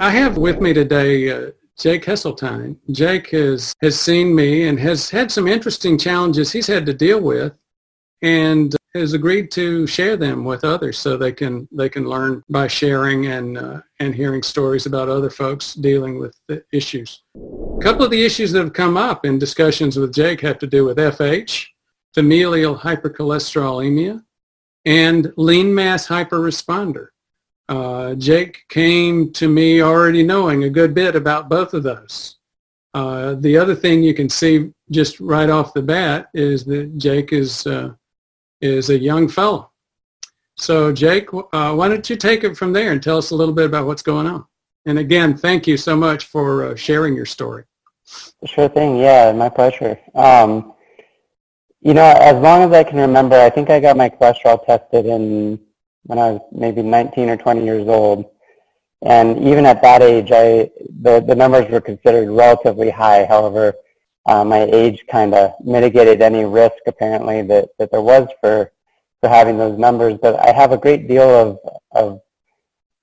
I have with me today uh, Jake Hesseltine. Jake has, has seen me and has had some interesting challenges he's had to deal with and has agreed to share them with others so they can they can learn by sharing and uh, and hearing stories about other folks dealing with the issues. A couple of the issues that have come up in discussions with Jake have to do with FH, familial hypercholesterolemia, and lean mass hyperresponder. Uh, Jake came to me already knowing a good bit about both of those. Uh, the other thing you can see just right off the bat is that Jake is uh, is a young fellow. So Jake, uh, why don't you take it from there and tell us a little bit about what's going on? And again, thank you so much for uh, sharing your story. Sure thing. Yeah, my pleasure. Um, you know, as long as I can remember, I think I got my cholesterol tested in when I was maybe 19 or 20 years old. And even at that age, I the, the numbers were considered relatively high. However, uh, my age kind of mitigated any risk apparently that, that there was for for having those numbers. But I have a great deal of of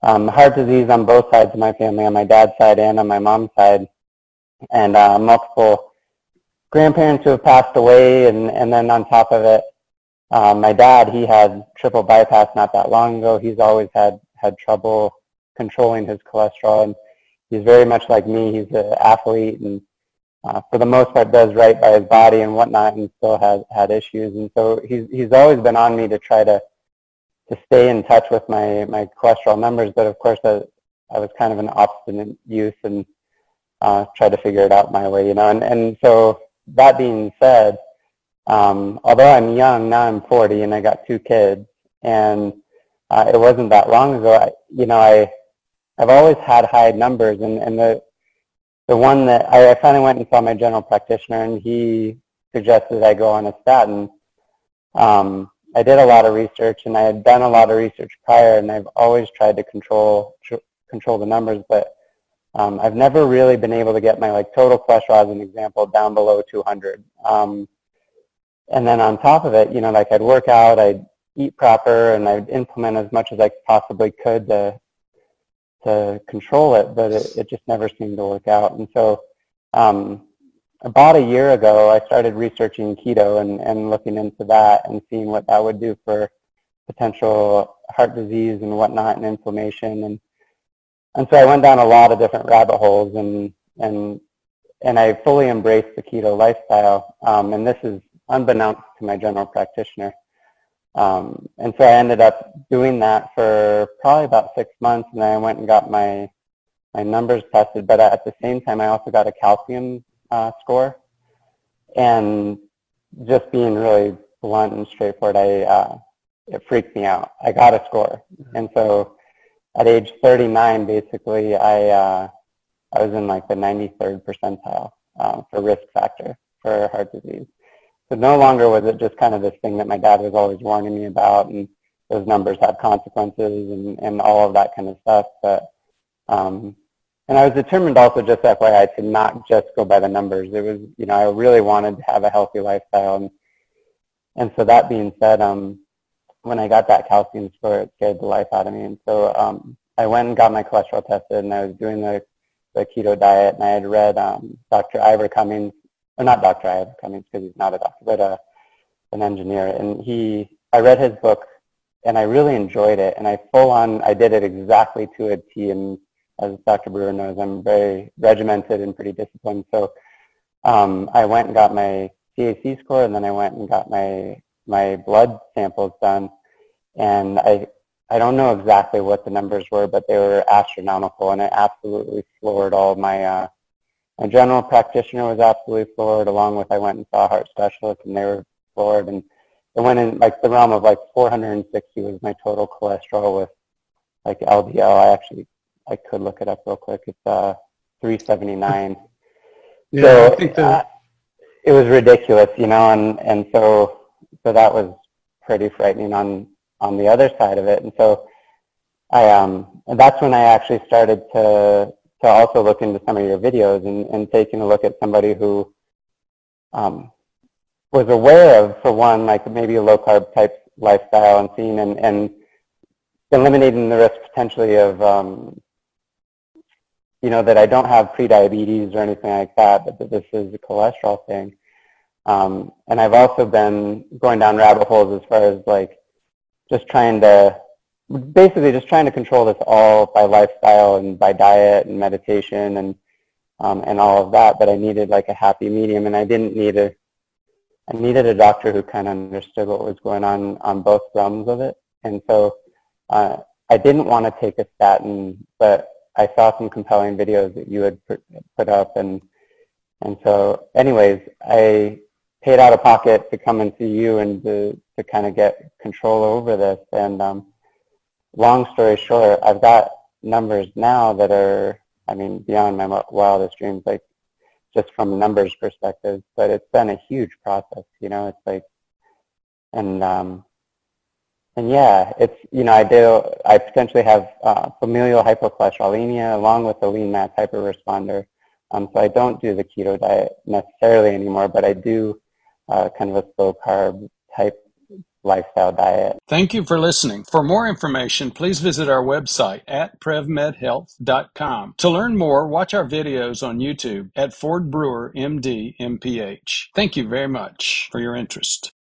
um, heart disease on both sides of my family, on my dad's side and on my mom's side, and uh, multiple grandparents who have passed away, and and then on top of it, um, my dad he had triple bypass not that long ago. He's always had had trouble controlling his cholesterol, and he's very much like me. He's an athlete and uh, for the most part does right by his body and whatnot and still has had issues. And so he's, he's always been on me to try to, to stay in touch with my, my cholesterol numbers. But of course, I, I was kind of an obstinate youth and uh, tried to figure it out my way, you know. And, and so that being said, um, although I'm young, now I'm 40 and I got two kids. And uh, it wasn't that long ago, I, you know, I, I've always had high numbers and, and the, the one that I, I finally went and saw my general practitioner, and he suggested I go on a statin. Um, I did a lot of research, and I had done a lot of research prior, and I've always tried to control tr- control the numbers, but um, I've never really been able to get my like total cholesterol, as an example, down below 200. Um, and then on top of it, you know, like I'd work out, I'd eat proper, and I'd implement as much as I possibly could to to control it, but it, it just never seemed to work out. And so um, about a year ago, I started researching keto and, and looking into that and seeing what that would do for potential heart disease and whatnot and inflammation. And, and so I went down a lot of different rabbit holes and, and, and I fully embraced the keto lifestyle. Um, and this is unbeknownst to my general practitioner. Um, and so I ended up doing that for probably about six months, and then I went and got my my numbers tested. But at the same time, I also got a calcium uh, score, and just being really blunt and straightforward, I uh, it freaked me out. I got a score, and so at age 39, basically, I uh, I was in like the 93rd percentile uh, for risk factor for heart disease. So no longer was it just kind of this thing that my dad was always warning me about, and those numbers have consequences and, and all of that kind of stuff. But um, and I was determined also, just FYI, to not just go by the numbers. It was, you know, I really wanted to have a healthy lifestyle, and and so that being said, um, when I got that calcium score, it scared the life out of me, and so um, I went and got my cholesterol tested, and I was doing the the keto diet, and I had read um, Dr. Ivor Cummins or not Dr. Ivor Cummins because he's not a doctor, but uh, an engineer. And he, I read his book and I really enjoyed it. And I full on, I did it exactly to a T. And as Dr. Brewer knows, I'm very regimented and pretty disciplined. So um, I went and got my CAC score, and then I went and got my my blood samples done. And I I don't know exactly what the numbers were, but they were astronomical, and it absolutely floored all my uh, my general practitioner was absolutely floored, along with I went and saw a heart specialist, and they were floored. And it went in like the realm of like 460 was my total cholesterol with like LDL. I actually I could look it up real quick. It's uh 379. yeah, so I think that... Uh, it was ridiculous, you know, and and so so that was pretty frightening on on the other side of it. And so I um and that's when I actually started to to also look into some of your videos and, and taking a look at somebody who um, was aware of, for one, like maybe a low carb type lifestyle and seeing and, and eliminating the risk potentially of um, you know, that I don't have prediabetes or anything like that, but that this is a cholesterol thing. Um, and I've also been going down rabbit holes as far as like just trying to, basically just trying to control this all by lifestyle and by diet and meditation and um, and all of that. But I needed like a happy medium, and I didn't need a, I needed a doctor who kind of understood what was going on on both realms of it. And so uh, I didn't want to take a statin, but I saw some compelling videos that you had put up, and and so, anyways, I paid out of pocket to come and see you and to to kind of get control over this. And um, long story short, I've got numbers now that are, I mean, beyond my wildest dreams, like just from numbers perspective. But it's been a huge process, you know. It's like, and um, and yeah, it's you know I do I potentially have uh, familial hypercholesterolemia along with a lean mass hyperresponder. Um, so I don't do the keto diet necessarily anymore, but I do uh, kind of a slow carb type lifestyle diet. Thank you for listening. For more information, please visit our website at prevmedhealth.com. To learn more, watch our videos on YouTube at Ford Brewer MD MPH. Thank you very much for your interest.